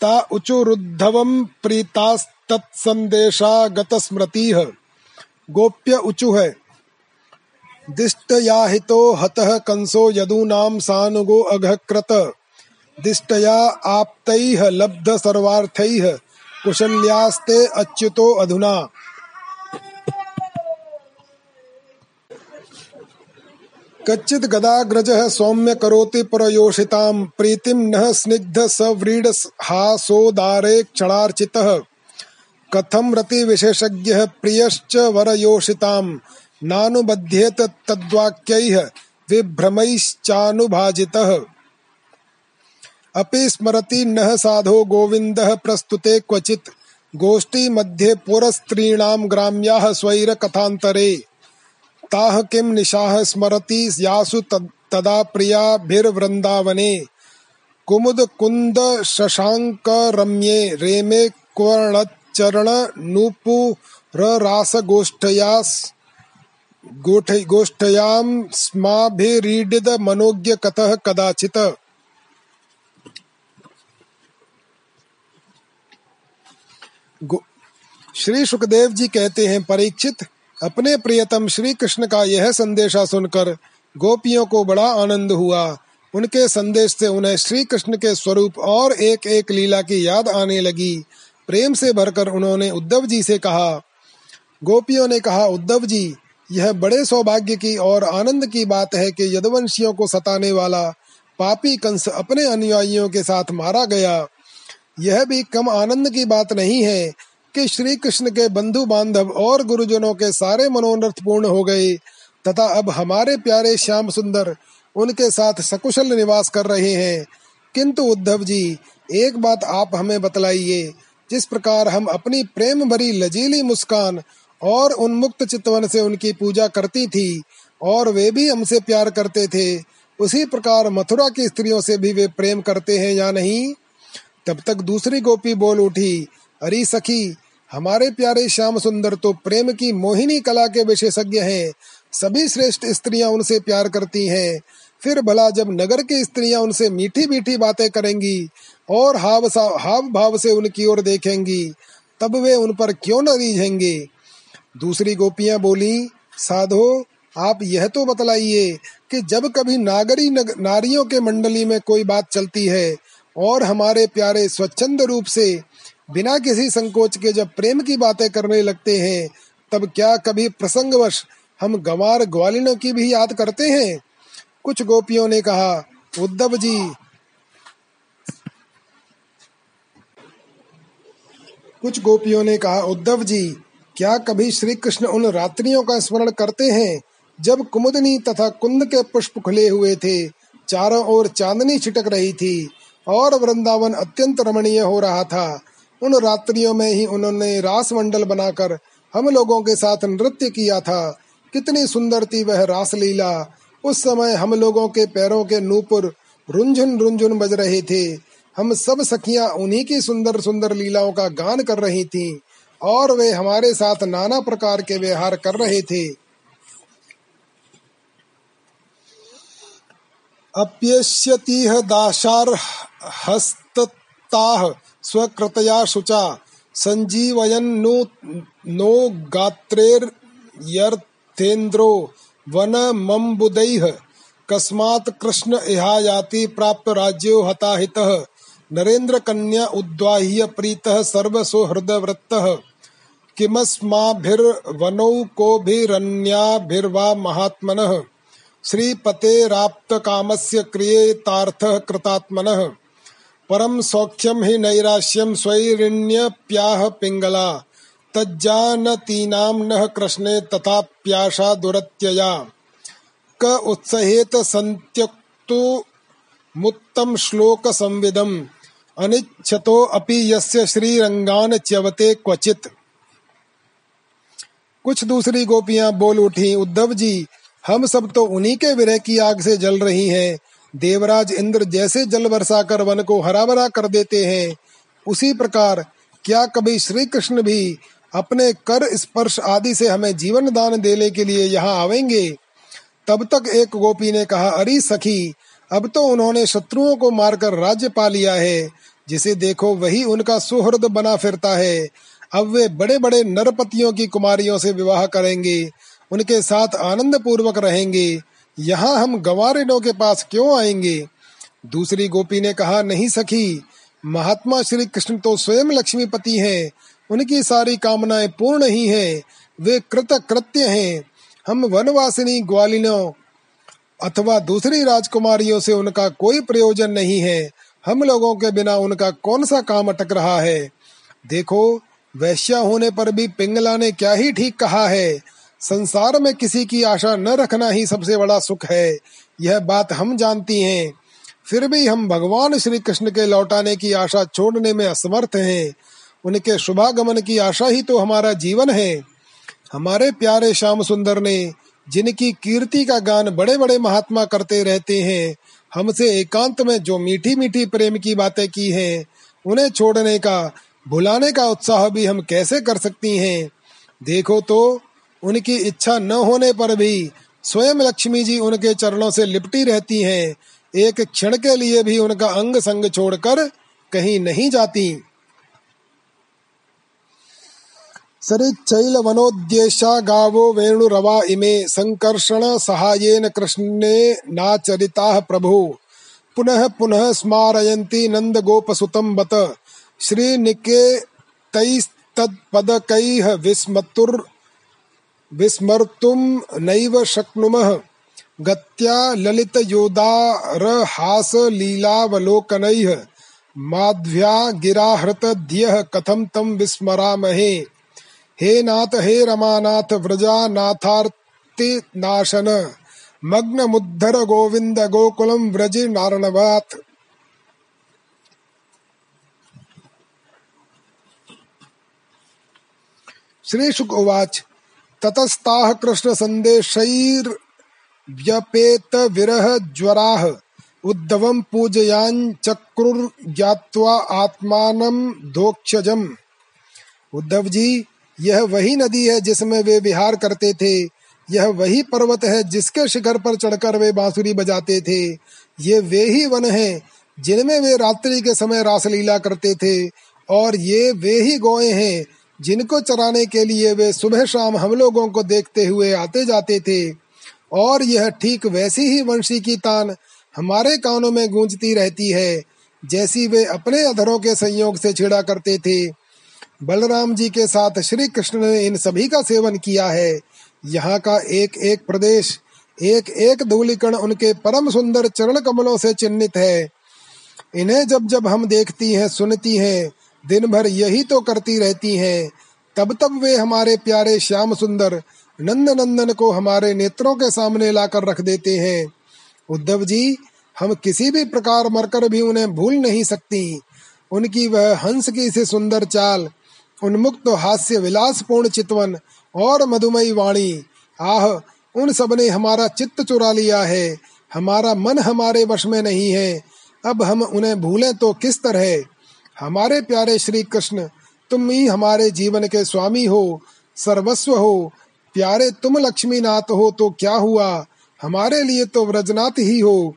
ता उचुरुद्धवं प्रीतास्तत्सन्देशागतस्मृतिः। गोप्य उचु। दिष्टयाहितो हतः कंसो यदूनां सानुगो अघकृत। दिष्टया आप्तैः लब्ध सर्वार्थैः, कुशल्यास्ते अच्युतो अधुना। कच्चित् गदाग्रजः सौम्य करोति परयोषितां प्रीतिं नः स्निग्ध सव्रीड हासोदारे क्षणार्चितः। कथं रतिविशेषज्ञः प्रियश्च वरयोषितां नानुबध्येत तद्वाक्यैः विभ्रमैश्चानुभाजितः। अपि स्मरति नः साधो गोविन्दः प्रस्तुते क्वचित्। गोष्ठी मध्ये पुरस्त्रीणां ग्राम्याः स्वैरकथान्तरे। ताः किं निशाः स्मरति यासु तदा प्रियाभिर्वृन्दावने। कुमुद कुन्द रम्ये रेमे क्वर्णचरण गोष्ठयां मनोज्ञ कतः कदाचित्। श्री सुखदेव जी कहते हैं, परीक्षित, अपने प्रियतम श्री कृष्ण का यह संदेशा सुनकर गोपियों को बड़ा आनंद हुआ। उनके संदेश से उन्हें श्री कृष्ण के स्वरूप और एक एक लीला की याद आने लगी। प्रेम से भरकर उन्होंने उद्धव जी से कहा। गोपियों ने कहा, उद्धव जी यह बड़े सौभाग्य की और आनंद की बात है कि यदुवंशियों को सताने वाला पापी कंस अपने अनुयायियों के साथ मारा गया। यह भी कम आनंद की बात नहीं है कि श्री कृष्ण के बंधु बांधव और गुरुजनों के सारे मनोरथ पूर्ण हो गए, तथा अब हमारे प्यारे श्याम सुंदर उनके साथ सकुशल निवास कर रहे हैं। किंतु उद्धव जी, एक बात आप हमें बतलाइए, जिस प्रकार हम अपनी प्रेम भरी लजीली मुस्कान और उन्मुक्त चितवन से उनकी पूजा करती थी, और वे भी हमसे प्यार करते थे। उसी प्रकार मथुरा की स्त्रियों से भी वे प्रेम करते हैं या नहीं? तब तक दूसरी गोपी बोल उठी, अरे सखी, हमारे प्यारे श्याम सुंदर तो प्रेम की मोहिनी कला के विशेषज्ञ हैं। सभी श्रेष्ठ स्त्रियाँ उनसे प्यार करती हैं। फिर भला जब नगर की स्त्रियाँ उनसे मीठी मीठी बातें करेंगी और हाव हाव भाव से उनकी ओर देखेंगी, तब वे उन पर क्यों न रीझेंगे? दूसरी गोपियाँ बोली साधो आप यह तो बतलाइए कि जब कभी नागरी नग, नारियों के मंडली में कोई बात चलती है और हमारे प्यारे स्वच्छंद रूप से बिना किसी संकोच के जब प्रेम की बातें करने लगते हैं तब क्या कभी प्रसंगवश हम गंवार ग्वालिनों की भी याद करते हैं? कुछ गोपियों ने कहा उद्धव जी कुछ गोपियों ने कहा उद्धव जी क्या कभी श्री कृष्ण उन रात्रियों का स्मरण करते हैं, जब कुमुदनी तथा कुंद के पुष्प खुले हुए थे, चारों ओर चांदनी छिटक रही थी, और वृंदावन अत्यंत रमणीय हो रहा था। उन रात्रियों में ही उन्होंने रास मंडल बनाकर हम लोगों के साथ नृत्य किया था। कितनी सुंदर थी वह रास लीला उस समय हम लोगों के पैरों के नूपुर रुंझुन रुंझुन बज रहे थे। हम सब सखियाँ उन्हीं की सुंदर सुंदर लीलाओं का गान कर रही थीं। और वे हमारे साथ नाना प्रकार के व्यवहार कर रहे थे। अप्यस्यतिह दाशार्हस्तताः स्वकृतया शुचा सञ्जीवयन्नु नो गात्रेर्यर्थेन्द्रो वनमम्बुदैः, कस्मात् कृष्ण इहायाति प्राप्त राज्यो हताहितः नरेन्द्र कन्या उद्वाह्य प्रीतः सर्वसुहृदवृत्तः किमस्माभिर्वनौकोभिरन्याभिर्वा महात्मनः श्रीपतेराप्तकामस्य क्रियेतार्थः कृतात्मनः। परम सौख्यम हि नैराश्यम स्वैरिण्यप्याह पिंगला तज्जानतीनां नः कृष्णे तथा प्याशा दुरत्यया। क उत्सहेत संत्यक्तु मुत्तम श्लोक संविदम अनिच्छतो अपि यस्य श्रीरंगान च्यवते क्वचित। कुछ दूसरी गोपियाँ बोल उठी, उद्धव जी, हम सब तो उन्हीं के विरह की आग से जल रही हैं। देवराज इंद्र जैसे जल बरसा कर वन को हरा भरा कर देते हैं। उसी प्रकार, क्या कभी श्री कृष्ण भी अपने कर स्पर्श आदि से हमें जीवन दान देने के लिए यहाँ आवेंगे? तब तक एक गोपी ने कहा, अरे सखी, अब तो उन्होंने शत्रुओं को मारकर राज्य पा लिया है। जिसे देखो, वही उनका सुहृद बना फिरता है। अब वे बड़े बड़े नरपतियों की कुमारियों से विवाह करेंगे, उनके साथ आनंद पूर्वक रहेंगे। यहाँ हम गवारिनों के पास क्यों आएँगे? दूसरी गोपी ने कहा, नहीं सखी, महात्मा श्री कृष्ण तो स्वयं लक्ष्मीपति हैं। उनकी सारी कामनाएँ पूर्ण ही हैं। वे कृत कृत्य हैं। हम वनवासिनी ग्वालिनों अथवा दूसरी राजकुमारियों से उनका कोई प्रयोजन नहीं है। हम लोगों के बिना उनका कौन सा काम अटक रहा है? देखो वैश्या होने पर भी पिंगला ने क्या ही ठीक कहा है? संसार में किसी की आशा न रखना ही सबसे बड़ा सुख है। यह बात हम जानती हैं। फिर भी हम भगवान श्री कृष्ण के लौटाने की आशा छोड़ने में असमर्थ हैं। उनके शुभागमन की आशा ही तो हमारा जीवन है। हमारे प्यारे श्याम सुंदर ने, जिनकी कीर्ति का गान बड़े बड़े महात्मा करते रहते हैं, हमसे एकांत में जो मीठी मीठी प्रेम की बातें की हैं, उन्हें छोड़ने का भुलाने का उत्साह भी हम कैसे कर सकती हैं? देखो तो उनकी इच्छा न होने पर भी स्वयं लक्ष्मी जी उनके चरणों से लिपटी रहती हैं। एक क्षण के लिए भी उनका अंग संग छोड़कर कहीं नहीं जाती। सरिचैल वनोद्देशा गावो वेणुरवा इमे संकर्षण सहायेन कृष्णे नाचरिता प्रभु। पुनः पुनः स्मारयन्ति नंद गोपसुतं बत श्रीनिके तैस्तत्पदकैः विस्मतुर् विस्मर्तुं नैव शक्नुमः। गत्या ललितयोदारहासलीलावलोकनैः माध्व्या गिराहृतध्यः कथं तं विस्मरामहे। हे नाथ, हे रमानाथ व्रजानाथार्तिनाशन मग्नमुद्धर गोविन्द गोकुलं व्रजि नारणवात् श्री शुक उवाच, ततस्ताः कृष्णसन्देशैर्व्यपेतविरहज्वराः उद्धवं पूजयाञ्चक्रुर्ज्ञात्वा आत्मानं धोक्षजम् उद्धव जी यह वही नदी है जिसमें वे विहार करते थे, यह वही पर्वत है जिसके शिखर पर चढ़कर वे बांसुरी बजाते थे, ये वे ही वन हैं जिनमें वे रात्रि के समय रासलीला करते थे, और ये वे ही गोए हैं जिनको चराने के लिए वे सुबह शाम हम लोगों को देखते हुए आते जाते थे, और यह ठीक वैसी ही वंशी की तान हमारे कानों में गूंजती रहती है, जैसी वे अपने अधरों के संयोग से छिड़ा करते थे। बलराम जी के साथ श्री कृष्ण ने इन सभी का सेवन किया है। यहाँ का एक एक प्रदेश एक एक धूलिकण उनके परम सुंदर चरण कमलों से चिन्हित है। इन्हें जब जब हम देखती हैं, सुनती हैं दिन भर यही तो करती रहती हैं। तब तब वे हमारे प्यारे श्याम सुंदर नंद नंदन को हमारे नेत्रों के सामने लाकर रख देते हैं। उद्धव जी, हम किसी भी प्रकार मरकर भी उन्हें भूल नहीं सकती। उनकी वह हंस की से सुंदर चाल, उन्मुक्त हास्य विलास पूर्ण चितवन और मधुमयी वाणी, आह, उन सबने हमारा चित्त चुरा लिया है। हमारा मन हमारे वश में नहीं है। अब हम उन्हें भूलें तो किस तरह? हमारे प्यारे श्री कृष्ण, तुम ही हमारे जीवन के स्वामी हो, सर्वस्व हो। प्यारे तुम लक्ष्मी नाथ हो तो क्या हुआ? हमारे लिए तो व्रजनाथ ही हो।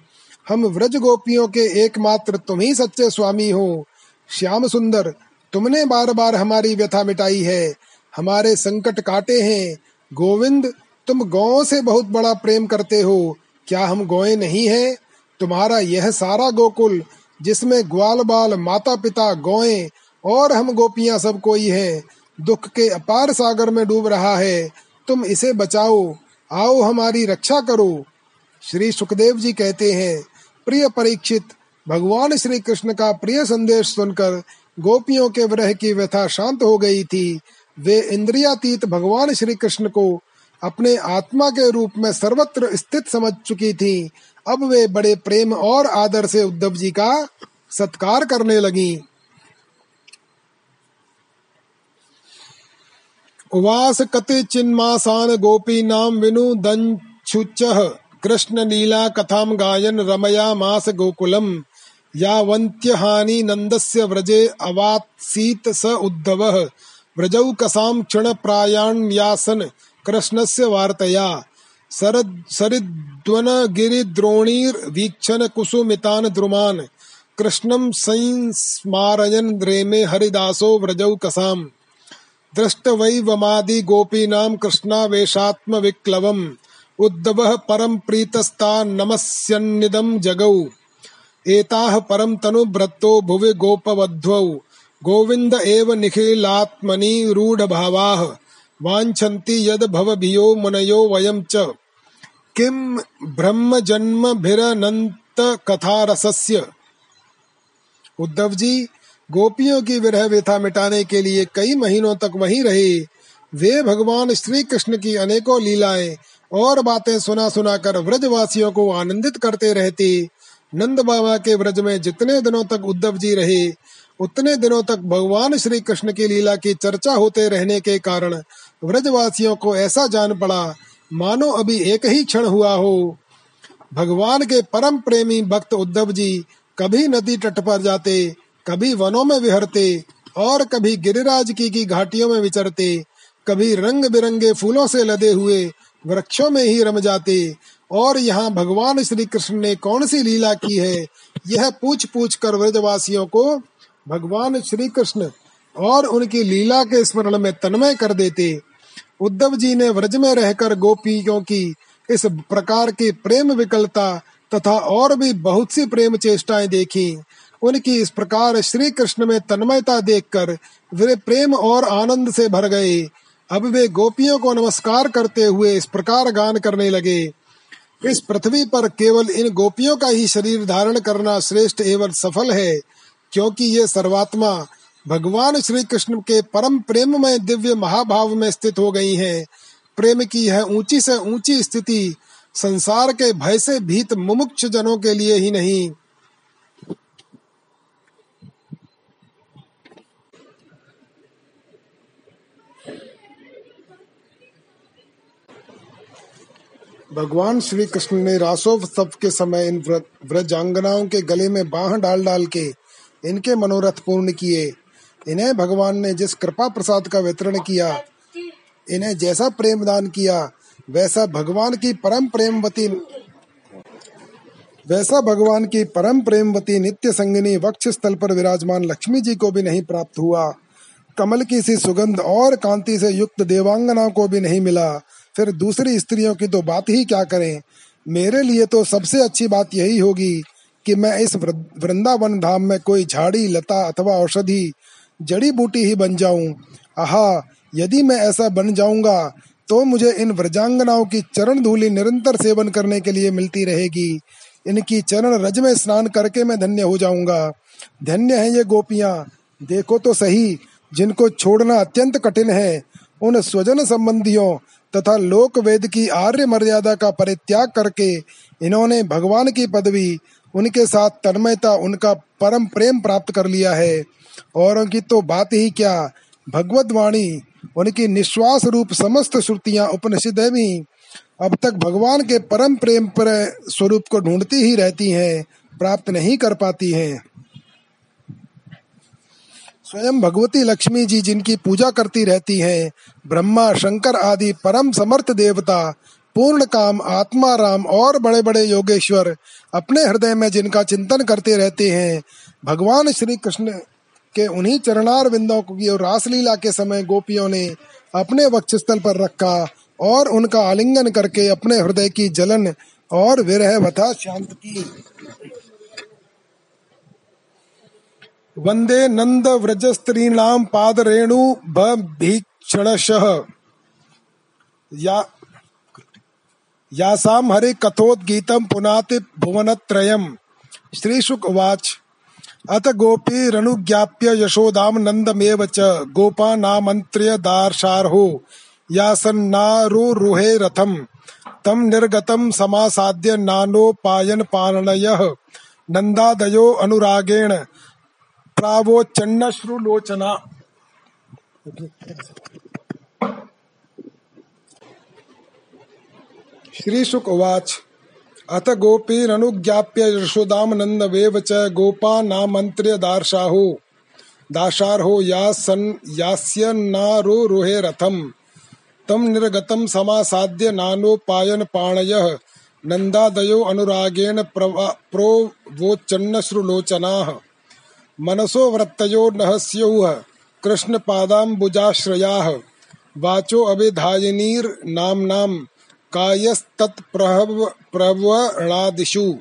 हम व्रज गोपियों के एकमात्र तुम ही सच्चे स्वामी हो। श्याम सुंदर, तुमने बार बार हमारी व्यथा मिटाई है। हमारे संकट काटे हैं। गोविंद, तुम गौ से बहुत बड़ा प्रेम करते हो। क्या हम गौए नहीं हैं? तुम्हारा यह सारा गोकुल जिसमें ग्वाल बाल माता पिता गौए और हम गोपियाँ सब कोई है, दुख के अपार सागर में डूब रहा है, तुम इसे बचाओ, आओ हमारी रक्षा करो। श्री सुखदेव जी कहते हैं, प्रिय परीक्षित, भगवान श्री कृष्ण का प्रिय संदेश सुनकर गोपियों के विरह की व्यथा शांत हो गई थी। वे इंद्रियातीत भगवान श्री कृष्ण को अपने आत्मा के रूप में सर्वत्र स्थित समझ चुकी थी अब वे बड़े प्रेम और आदर से उद्धव जी का सत्कार करने लगी। उवास कति चिन्मासान गोपी नाम विनु दंछुच कृष्ण लीला कथाम गायन रमया मास गोकुलम। यावन्त्यहानि नन्दस्य व्रजे अवात्सीत् स उद्धव। व्रजौ कसां क्षणप्रायाण्यासन् कृष्णस्य वार्तया। सरद, सरिद्वन गिरिद्रोणीर्वीक्षण कुसुमितान् द्रुमान्। कृष्णं संस्मारयन् द्रेमे हरिदासो व्रजौ कसाम्। दृष्टवैवमादि गोपीनां कृष्णावेशात्मविक्लवम्। उद्धवः परं प्रीतस्ता नमस्यन्निदं जगौ। एताः परम तनुभ्रतो भुवि गोपवध्वौ। गोविंद एव निखिलात्मनि रूढभावाः। वाञ्छन्ति यद भवभियो मुनयो वयं च। किम ब्रह्म जन्म भिरनंत कथा रसस्य उद्धव जी गोपियों की विरह व्यथा मिटाने के लिए कई महीनों तक वहीं रहे। वे भगवान श्री कृष्ण की अनेकों लीलाएँ और बातें सुना सुना कर व्रजवासियों को आनंदित करते रहते। नंद बाबा के व्रज में जितने दिनों तक उद्धव जी रहे, उतने दिनों तक भगवान श्री कृष्ण की लीला की चर्चा होते रहने के कारण व्रजवासियों को ऐसा जान पड़ा मानो अभी एक ही क्षण हुआ हो। भगवान के परम प्रेमी भक्त उद्धव जी कभी नदी तट पर जाते, कभी वनों में विहरते, और कभी गिरिराज की की घाटियों में विचरते, कभी रंग बिरंगे फूलों से लदे हुए वृक्षों में ही रम जाते, और यहाँ भगवान श्री कृष्ण ने कौन सी लीला की है, यह पूछ पूछ कर व्रजवासियों को भगवान श्री कृष्ण और उनकी लीला के स्मरण में तन्मय कर देते। उद्धव जी ने व्रज में रहकर गोपियों की इस प्रकार की प्रेम विकलता तथा और भी बहुत सी प्रेम चेष्टाएँ देखी। उनकी इस प्रकार श्री कृष्ण में तन्मयता देखकर वे प्रेम और आनंद से भर गए। अब वे गोपियों को नमस्कार करते हुए इस प्रकार गान करने लगे। इस पृथ्वी पर केवल इन गोपियों का ही शरीर धारण करना श्रेष्ठ एवं सफल है, क्योंकि ये सर्वात्मा भगवान श्री कृष्ण के परम प्रेम में दिव्य महाभाव में स्थित हो गई हैं। प्रेम की है ऊँची से ऊँची स्थिति संसार के भय से भीत मुमुक्ष जनों के लिए ही नहीं। भगवान श्री कृष्ण ने रासोत्सव के समय इन व्रजांगनाओं के गले में बाह डाल डाल के इनके मनोरथ पूर्ण किए। इन्हें भगवान ने जिस कृपा प्रसाद का वितरण किया, इन्हें जैसा प्रेम दान किया, वैसा भगवान की परम प्रेमवती वैसा भगवान की परम प्रेमवती नित्य संगिनी वक्ष स्थल पर विराजमान लक्ष्मी जी को भी नहीं प्राप्त हुआ। कमल की सी सुगंध और कांति से युक्त देवांगना को भी नहीं मिला। फिर दूसरी स्त्रियों की तो बात ही क्या करें? मेरे लिए तो सबसे अच्छी बात यही होगी कि मैं इस वृंदावन धाम में कोई झाड़ी, लता अथवा औषधि जड़ी बूटी ही बन जाऊँ। आहा, यदि मैं ऐसा बन जाऊँगा तो मुझे इन व्रजांगनाओं की चरण धूलि निरंतर सेवन करने के लिए मिलती रहेगी। इनकी चरण रज में स्नान करके मैं धन्य हो जाऊँगा। धन्य है ये गोपियाँ। देखो तो सही, जिनको छोड़ना अत्यंत कठिन है, उन स्वजन संबंधियों तथा लोक वेद की आर्य मर्यादा का परित्याग करके इन्होंने भगवान की पदवी, उनके साथ तन्मयता, उनका परम प्रेम प्राप्त कर लिया है। और उनकी तो बात ही क्या? भगवत वाणी, उनकी निश्वास रूप समस्त श्रुतियाँ उपनिषद भी अब तक भगवान के परम प्रेम पर स्वरूप को ढूंढती ही रहती हैं, प्राप्त नहीं कर पाती हैं। स्वयं भगवती लक्ष्मी जी जिनकी पूजा करती रहती हैं, ब्रह्मा, शंकर आदि परम समर्थ देवता, पूर्ण काम, आत्मा राम और बड़े बड़े योगेश्वर अपने हृदय में जिनका चिंतन करते रहते हैं, भगवान श्री कृष्ण के उन्हीं चरणार बिंदों की रासलीला के समय गोपियों ने अपने वक्षस्थल पर रखा और उनका आलिंगन करके अपने हृदय की जलन और विरह वथा शांत की। वंदे नंद व्रज स्त्रीणाम पाद रेणु भीक्षणशः या यासाम हरे कथोद्गीतम पुनाति भुवनत्रयम् श्रीशुक उवाच अत गोपी रणुज्ञाप्य यशोदाम नंदमेव च। गोपानामन्त्र्य दार्शार्हो। यासन्नारुरुहे रथम। तम निर्गतम समासाद्य नानोपायन पाणनयः नंदादयो अनुरागेण। प्रावोच्चन्नश्रुलोचना। श्रीशुक उवाच। अथ गोपीरनुज्ञाप्य यशोदाम नंदवेव च गोपानामन्त्र्य दार्शाहो दाशार्हो यासन यास्यन्नारुरुहे रथम तम निर्गतम समासाद्य नानोपायन पाणय नंदादयो अनुरागेण मनसो वृत्तयो नहस्यौः कृष्णपादाम्बुजाश्रयाः। वाचो अभिधायिनीर्नाम्नां कायस्तत्प्रवणादिषु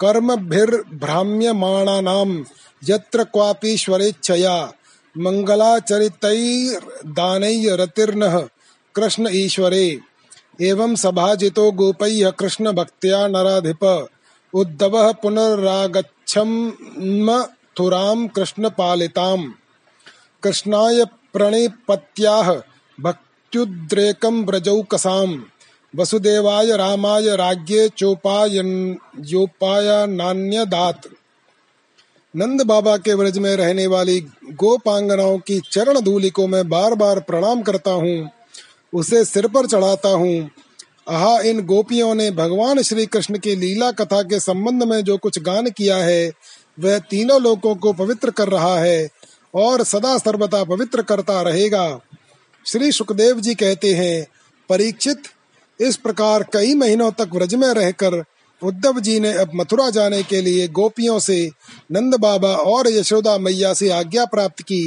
कर्मभिर्भ्राम्यमाणानां यत्र क्वापीश्वरेच्छया मङ्गलाचरितैर्दानैरतिर्नः कृष्ण ईश्वरे। एवं सभाजितो गोपैः कृष्ण भक्त्या नराधिप। उद्धव पुनरागच्छम कृष्ण पालिताम कृष्णाय प्रणिपत्याः भक्त्युद्रेकं व्रजौकसाम्। वसुदेवाय रामाय राज्ञे चोपायन नंद बाबा के व्रज में रहने वाली गोपांगनाओं की चरण धूलि को मैं बार बार प्रणाम करता हूँ। उसे सिर पर चढ़ाता हूँ। आहा, इन गोपियों ने भगवान श्री कृष्ण की लीला कथा के संबंध में जो कुछ गान किया है, वह तीनों लोगों को पवित्र कर रहा है और सदा सर्वदा पवित्र करता रहेगा। श्री सुखदेव जी कहते हैं, परीक्षित इस प्रकार कई महीनों तक व्रज में रहकर उद्धव जी ने अब मथुरा जाने के लिए गोपियों से नंद बाबा और यशोदा मैया से आज्ञा प्राप्त की।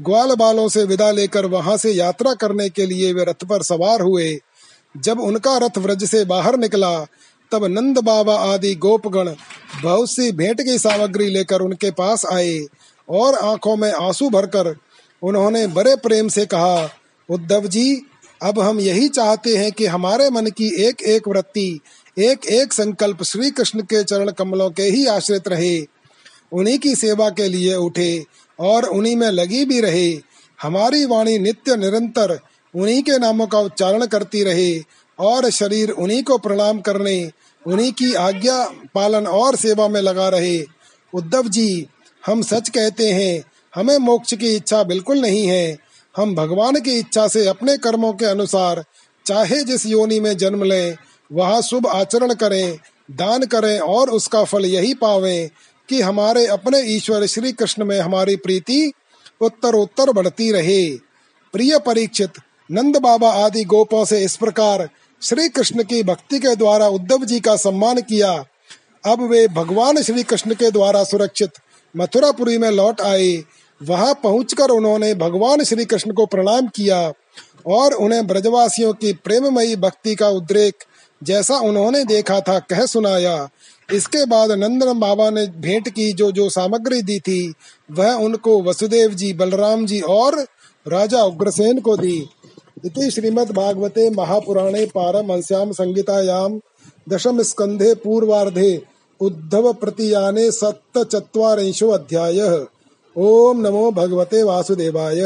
ग्वाल बालों से विदा लेकर वहाँ से यात्रा करने के लिए वे रथ पर सवार हुए। जब उनका रथ व्रज से बाहर निकला, तब नंद बाबा आदि गोपगण बहुत सी भेंट की सामग्री लेकर उनके पास आए और आँखों में आँसू भरकर उन्होंने बड़े प्रेम से कहा, उद्धव जी अब हम यही चाहते हैं कि हमारे मन की एक एक वृत्ति, एक एक संकल्प श्री कृष्ण के चरण कमलों के ही आश्रित रहे। उन्हीं की सेवा के लिए उठे और उन्हीं में लगी भी रहे। हमारी वाणी नित्य निरंतर उन्हीं के नामों का उच्चारण करती रहे और शरीर उन्हीं को प्रणाम करने, उन्हीं की आज्ञा पालन और सेवा में लगा रहे। उद्धव जी, हम सच कहते हैं, हमें मोक्ष की इच्छा बिल्कुल नहीं है। हम भगवान की इच्छा से अपने कर्मों के अनुसार चाहे जिस योनि में जन्म लें, वहाँ शुभ आचरण करें, दान करें और उसका फल यही पावें कि हमारे अपने ईश्वर श्री कृष्ण में हमारी प्रीति उत्तर उत्तर बढ़ती रहे। प्रिय परीक्षित, नंद बाबा आदि गोपों से इस प्रकार श्री कृष्ण की भक्ति के द्वारा उद्धव जी का सम्मान किया। अब वे भगवान श्री कृष्ण के द्वारा सुरक्षित मथुरापुरी में लौट आए। वहाँ पहुंचकर उन्होंने भगवान श्री कृष्ण को प्रणाम किया और उन्हें ब्रजवासियों की प्रेममयी भक्ति का उद्रेक जैसा उन्होंने देखा था, कह सुनाया। इसके बाद नंदन बाबा ने भेंट की, जो जो सामग्री दी थी, वह उनको वसुदेव जी, बलराम जी और राजा उग्रसेन को दी। इति श्रीमद् भागवते महापुराणे पारमहंस्याम संगीतायाम दशम स्कंधे पूर्वार्धे उद्धव प्रतियाने सप्त चत्वारिंशो अध्याय। ओम नमो भगवते वासुदेवाय।